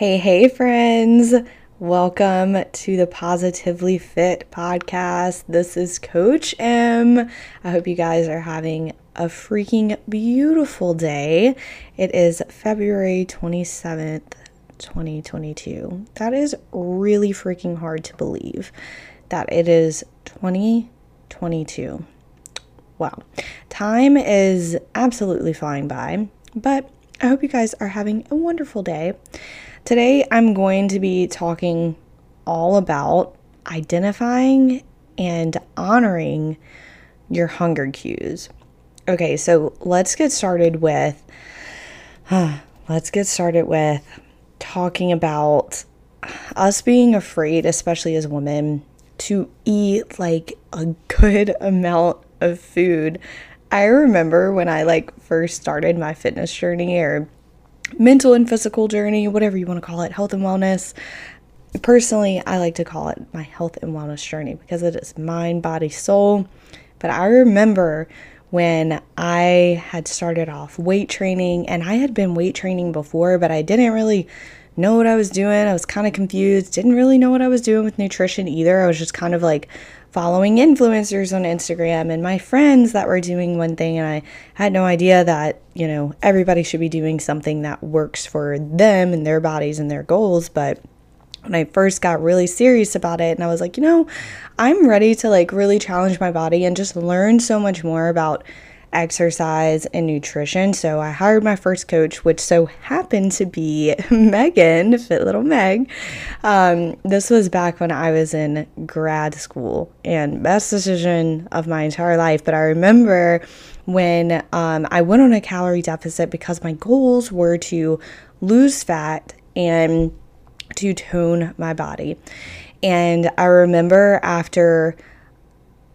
Hey, hey, friends. Welcome to the Positively Fit podcast. This is Coach Em. I hope you guys are having a freaking beautiful day. It is February 27th, 2022. That is really freaking hard to believe that it is 2022. Wow. Time is absolutely flying by, but I hope you guys are having a wonderful day. Today, I'm going to be talking all about identifying and honoring your hunger cues. Okay, so let's get started with let's get started with talking about us being afraid, especially as women, to eat like a good amount of food. I remember when I like first started my fitness journey or mental and physical journey, whatever you want to call it, health and wellness. Personally, I like to call it my health and wellness journey because it is mind, body, soul. But I remember when I had started off weight training and I had been weight training before, but I didn't really know what I was doing. I was kind of confused, didn't really know what I was doing with nutrition either. I was just kind of like following influencers on Instagram and my friends that were doing one thing, and I had no idea that, you know, everybody should be doing something that works for them and their bodies and their goals. But when I first got really serious about it, and I was like, you know, I'm ready to like really challenge my body and just learn so much more about exercise and nutrition. So I hired my first coach, which so happened to be Megan, Fit Little Meg. Um, this was back when I was in grad school and best decision of my entire life. But I remember when um, I went on a calorie deficit because my goals were to lose fat and to tone my body. And I remember after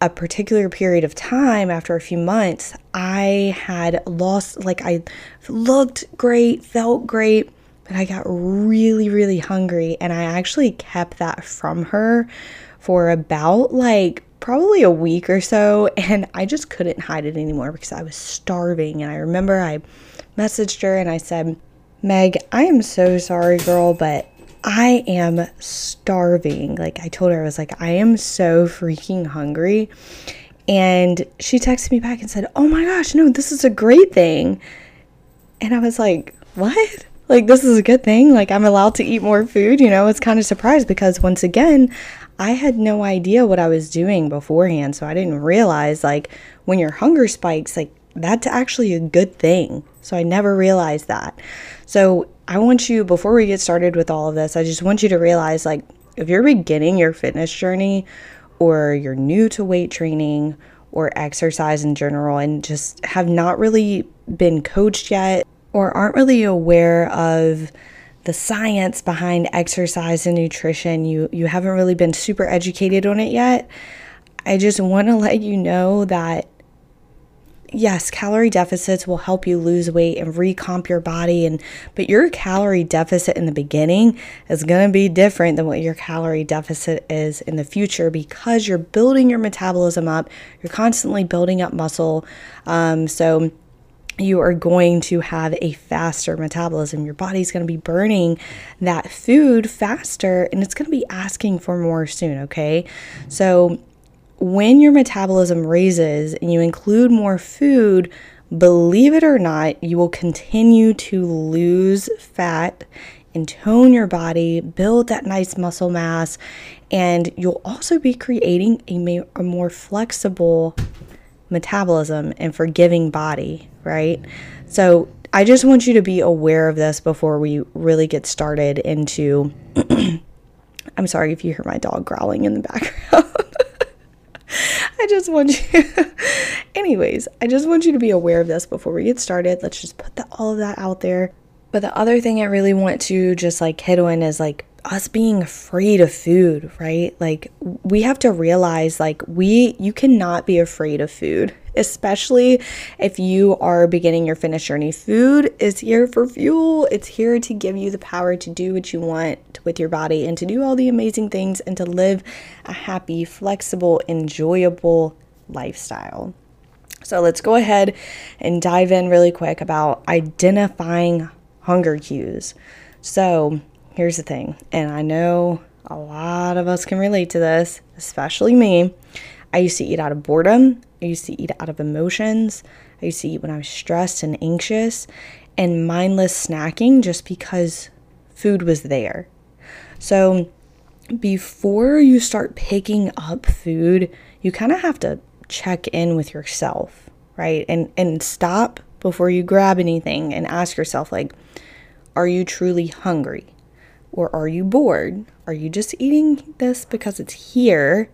a particular period of time, after a few months, I had lost, like, I looked great, felt great, but I got really, really hungry. And I actually kept that from her for about like probably a week or so. And I just couldn't hide it anymore because I was starving. And I remember I messaged her and I said, Meg, I am so sorry, girl, but I am starving. Like I told her, I was like, I am so freaking hungry. And she texted me back and said, Oh my gosh, no, this is a great thing. And I was like, What? Like, this is a good thing. Like, I'm allowed to eat more food. You know, I was kind of surprised because once again, I had no idea what I was doing beforehand. So I didn't realize, like, when your hunger spikes, like, that's actually a good thing. So I never realized that. So I want you, before we get started with all of this, I just want you to realize like, if you're beginning your fitness journey or you're new to weight training or exercise in general and just have not really been coached yet or aren't really aware of the science behind exercise and nutrition, you you haven't really been super educated on it yet. I just want to let you know that yes, calorie deficits will help you lose weight and recomp your body and but your calorie deficit in the beginning is going to be different than what your calorie deficit is in the future because you're building your metabolism up. You're constantly building up muscle. Um, so you are going to have a faster metabolism. Your body's going to be burning that food faster and it's going to be asking for more soon, okay? So when your metabolism raises and you include more food, believe it or not, you will continue to lose fat and tone your body, build that nice muscle mass, and you'll also be creating a, a more flexible metabolism and forgiving body, right? So, I just want you to be aware of this before we really get started into. I'm sorry if you hear my dog growling in the background. I just want you, anyways, I just want you to be aware of this before we get started. Let's just put the, all of that out there. But the other thing I really want to just like hit on is like us being afraid of food, right? Like we have to realize like we you cannot be afraid of food, especially if you are beginning your fitness journey. Food is here for fuel. It's here to give you the power to do what you want with your body and to do all the amazing things and to live a happy, flexible, enjoyable lifestyle. So let's go ahead and dive in really quick about identifying hunger cues. So, here's the thing, and I know a lot of us can relate to this, especially me. I used to eat out of boredom, I used to eat out of emotions, I used to eat when I was stressed and anxious, and mindless snacking just because food was there. So, before you start picking up food, you kind of have to check in with yourself, right? And and stop before you grab anything and ask yourself like are you truly hungry? Or are you bored? Are you just eating this because it's here?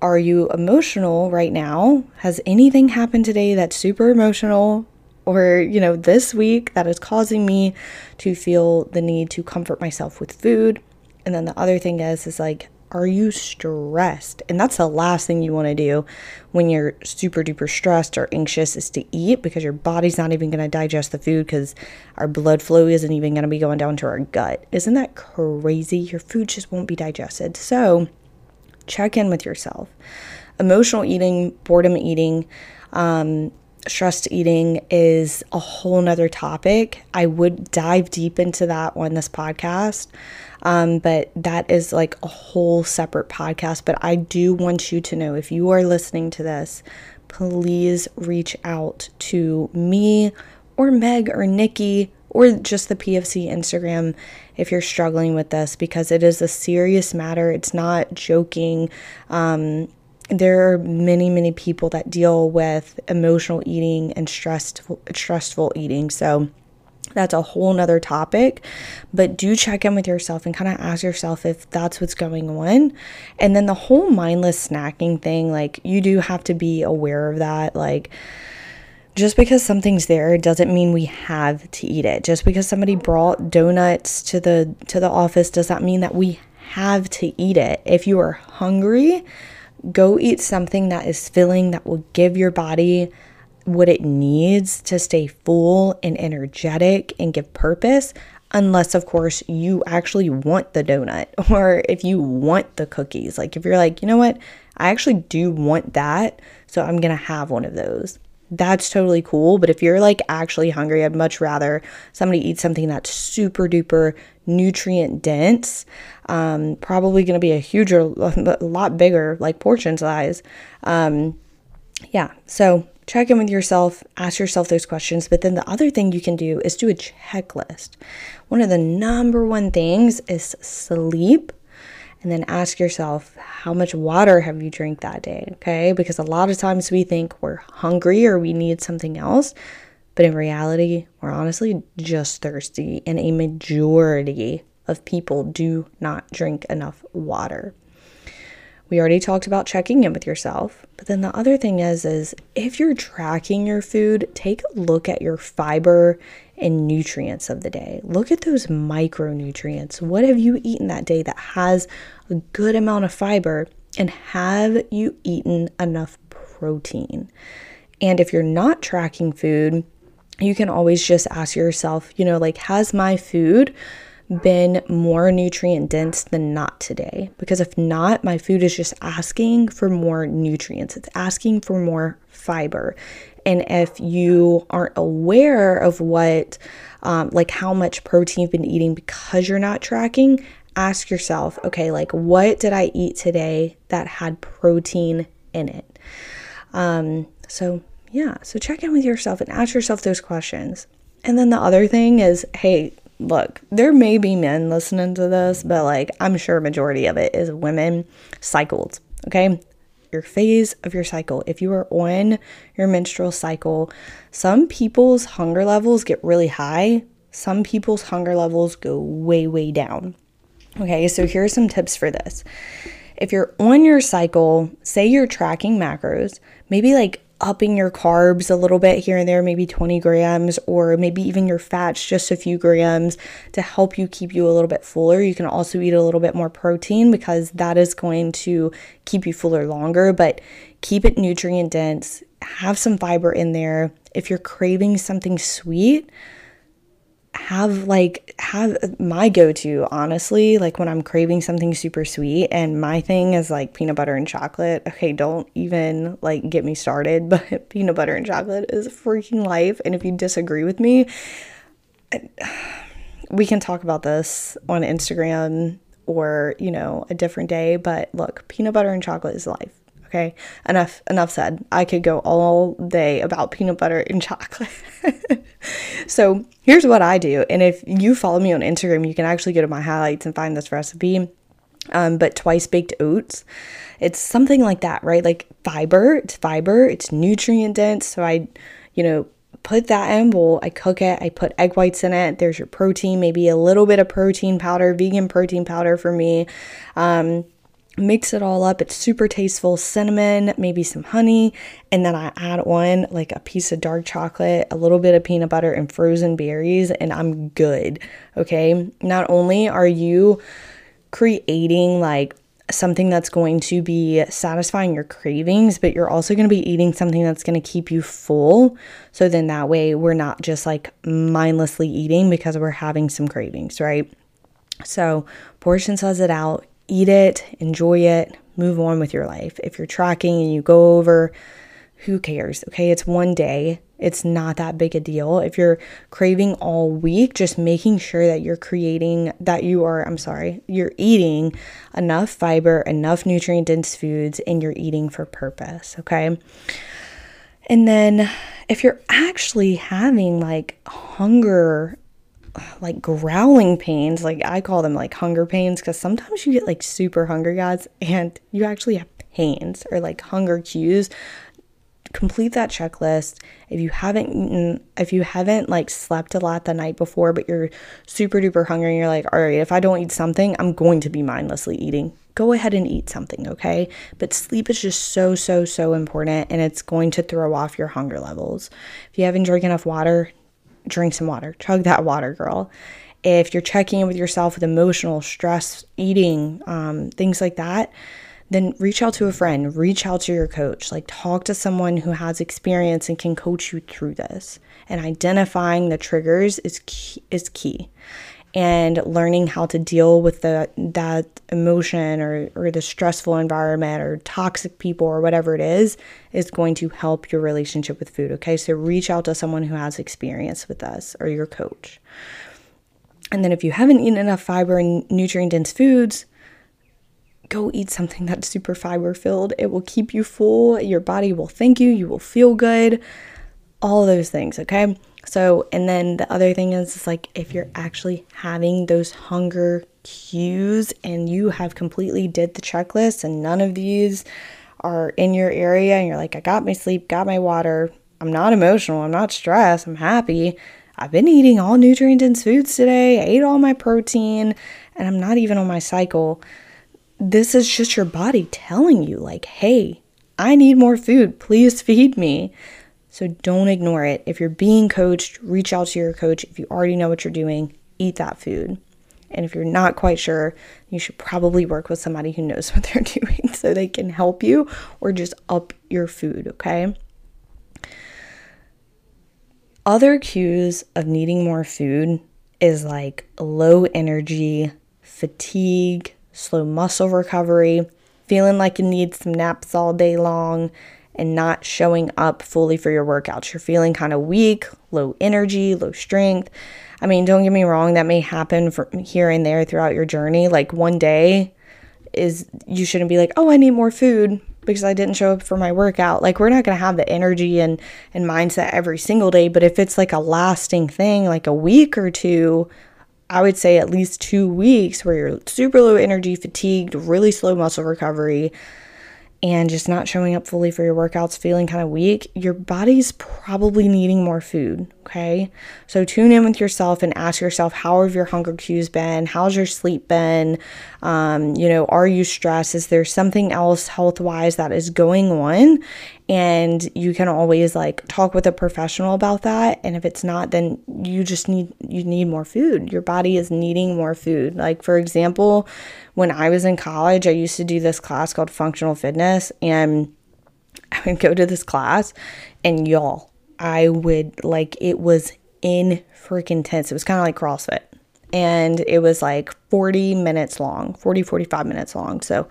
Are you emotional right now? Has anything happened today that's super emotional or, you know, this week that is causing me to feel the need to comfort myself with food? And then the other thing is is like are you stressed? And that's the last thing you want to do when you're super duper stressed or anxious is to eat because your body's not even going to digest the food because our blood flow isn't even going to be going down to our gut. Isn't that crazy? Your food just won't be digested. So check in with yourself. Emotional eating, boredom eating, um, stressed eating is a whole nother topic. I would dive deep into that on this podcast. Um, but that is like a whole separate podcast. But I do want you to know if you are listening to this, please reach out to me or Meg or Nikki or just the PFC Instagram if you're struggling with this because it is a serious matter. It's not joking. Um, there are many, many people that deal with emotional eating and stressful, stressful eating. So, that's a whole nother topic but do check in with yourself and kind of ask yourself if that's what's going on. And then the whole mindless snacking thing like you do have to be aware of that like just because something's there doesn't mean we have to eat it. Just because somebody brought donuts to the to the office does that mean that we have to eat it. If you are hungry go eat something that is filling that will give your body what it needs to stay full and energetic and give purpose, unless, of course, you actually want the donut or if you want the cookies. Like, if you're like, you know what, I actually do want that, so I'm gonna have one of those. That's totally cool. But if you're like actually hungry, I'd much rather somebody eat something that's super duper nutrient dense. Um, probably going to be a huger, a lot bigger, like portion size. Um, yeah. So check in with yourself, ask yourself those questions. But then the other thing you can do is do a checklist. One of the number one things is sleep. And then ask yourself, how much water have you drank that day? Okay. Because a lot of times we think we're hungry or we need something else. But in reality, we're honestly just thirsty. And a majority of people do not drink enough water. We already talked about checking in with yourself. But then the other thing is is if you're tracking your food, take a look at your fiber and nutrients of the day. Look at those micronutrients. What have you eaten that day that has a good amount of fiber and have you eaten enough protein? And if you're not tracking food, you can always just ask yourself, you know, like has my food been more nutrient dense than not today. Because if not, my food is just asking for more nutrients, it's asking for more fiber. And if you aren't aware of what, um, like how much protein you've been eating because you're not tracking, ask yourself, okay, like what did I eat today that had protein in it? Um, so, yeah, so check in with yourself and ask yourself those questions. And then the other thing is, hey, look, there may be men listening to this, but like I'm sure majority of it is women cycles, okay? Your phase of your cycle. If you are on your menstrual cycle, some people's hunger levels get really high, some people's hunger levels go way, way down. Okay, so here are some tips for this. If you're on your cycle, say you're tracking macros, maybe like upping your carbs a little bit here and there, maybe 20 grams, or maybe even your fats just a few grams to help you keep you a little bit fuller. You can also eat a little bit more protein because that is going to keep you fuller longer, but keep it nutrient dense, have some fiber in there. If you're craving something sweet, have like have my go-to honestly like when i'm craving something super sweet and my thing is like peanut butter and chocolate okay don't even like get me started but peanut butter and chocolate is freaking life and if you disagree with me we can talk about this on Instagram or, you know, a different day, but look, peanut butter and chocolate is life. Okay, enough enough said. I could go all day about peanut butter and chocolate. so here's what I do, and if you follow me on Instagram, you can actually go to my highlights and find this recipe. Um, but twice baked oats, it's something like that, right? Like fiber, it's fiber, it's nutrient dense. So I, you know, put that in a bowl. I cook it. I put egg whites in it. There's your protein, maybe a little bit of protein powder, vegan protein powder for me. Um, mix it all up. It's super tasteful. Cinnamon, maybe some honey, and then I add on like a piece of dark chocolate, a little bit of peanut butter, and frozen berries, and I'm good. Okay. Not only are you creating like something that's going to be satisfying your cravings, but you're also going to be eating something that's going to keep you full. So then that way we're not just like mindlessly eating because we're having some cravings, right? So portion says it out eat it, enjoy it, move on with your life. If you're tracking and you go over, who cares? Okay, it's one day. It's not that big a deal. If you're craving all week, just making sure that you're creating, that you are, I'm sorry, you're eating enough fiber, enough nutrient dense foods, and you're eating for purpose. Okay. And then if you're actually having like hunger like growling pains. Like I call them like hunger pains because sometimes you get like super hungry, guys, and you actually have pains or like hunger cues. Complete that checklist. If you haven't eaten, if you haven't like slept a lot the night before, but you're super duper hungry and you're like, all right, if I don't eat something, I'm going to be mindlessly eating. Go ahead and eat something, okay? But sleep is just so, so, so important and it's going to throw off your hunger levels. If you haven't drank enough water, drink some water, chug that water, girl. If you're checking in with yourself with emotional stress, eating, um, things like that, then reach out to a friend, reach out to your coach, like talk to someone who has experience and can coach you through this. And identifying the triggers is key, is key and learning how to deal with the that emotion or, or the stressful environment or toxic people or whatever it is is going to help your relationship with food okay? So reach out to someone who has experience with us or your coach. And then if you haven't eaten enough fiber and nutrient dense foods go eat something that's super fiber filled it will keep you full. Your body will thank you. You will feel good all those things okay so, and then the other thing is, is like if you're actually having those hunger cues and you have completely did the checklist and none of these are in your area and you're like, I got my sleep, got my water, I'm not emotional, I'm not stressed, I'm happy. I've been eating all nutrient dense foods today, I ate all my protein, and I'm not even on my cycle. This is just your body telling you, like, hey, I need more food, please feed me. So don't ignore it. If you're being coached, reach out to your coach. If you already know what you're doing, eat that food. And if you're not quite sure, you should probably work with somebody who knows what they're doing so they can help you or just up your food, okay? Other cues of needing more food is like low energy, fatigue, slow muscle recovery, feeling like you need some naps all day long, and not showing up fully for your workouts. You're feeling kind of weak, low energy, low strength. I mean, don't get me wrong, that may happen from here and there throughout your journey. Like one day is you shouldn't be like, "Oh, I need more food because I didn't show up for my workout." Like we're not going to have the energy and and mindset every single day, but if it's like a lasting thing, like a week or two, I would say at least 2 weeks where you're super low energy, fatigued, really slow muscle recovery, and just not showing up fully for your workouts, feeling kind of weak, your body's probably needing more food. Okay. So tune in with yourself and ask yourself, how have your hunger cues been? How's your sleep been? Um, you know, are you stressed? Is there something else health wise that is going on? And you can always like talk with a professional about that and if it's not then you just need you need more food. Your body is needing more food. Like for example when i was in college i used to do this class called functional fitness and i would go to this class and y'all i would like it was in freaking tense it was kind of like crossfit and it was like 40 minutes long 40 45 minutes long. So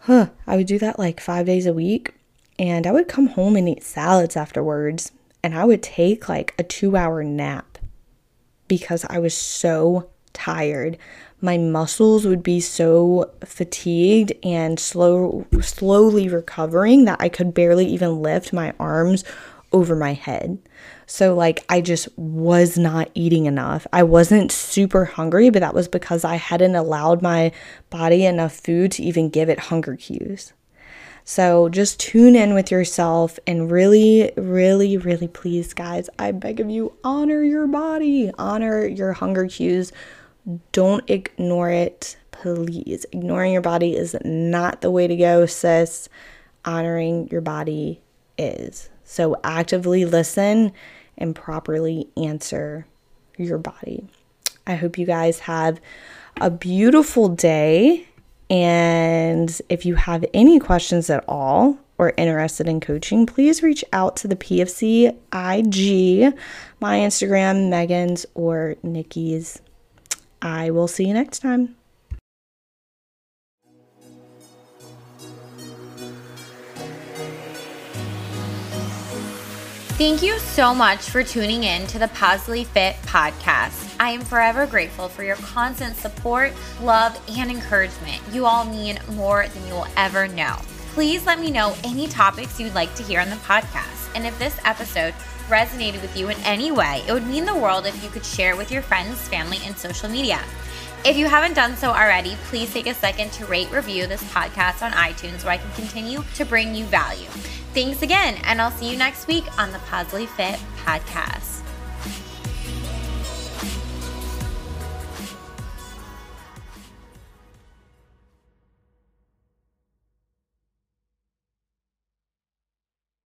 huh, i would do that like five days a week and I would come home and eat salads afterwards, and I would take like a two hour nap. because I was so tired. My muscles would be so fatigued and slow slowly recovering that I could barely even lift my arms over my head. So, like, I just was not eating enough. I wasn't super hungry, but that was because I hadn't allowed my body enough food to even give it hunger cues. So, just tune in with yourself and really, really, really please, guys, I beg of you, honor your body, honor your hunger cues. Don't ignore it, please. Ignoring your body is not the way to go, sis. Honoring your body is. So, actively listen and properly answer your body. I hope you guys have a beautiful day. And if you have any questions at all or interested in coaching, please reach out to the PFC IG, my Instagram, Megan's, or Nikki's. I will see you next time. Thank you so much for tuning in to the Positively Fit podcast. I am forever grateful for your constant support, love, and encouragement. You all mean more than you will ever know. Please let me know any topics you'd like to hear on the podcast. And if this episode resonated with you in any way, it would mean the world if you could share it with your friends, family, and social media. If you haven't done so already, please take a second to rate, review this podcast on iTunes so I can continue to bring you value. Thanks again, and I'll see you next week on the Positively Fit podcast.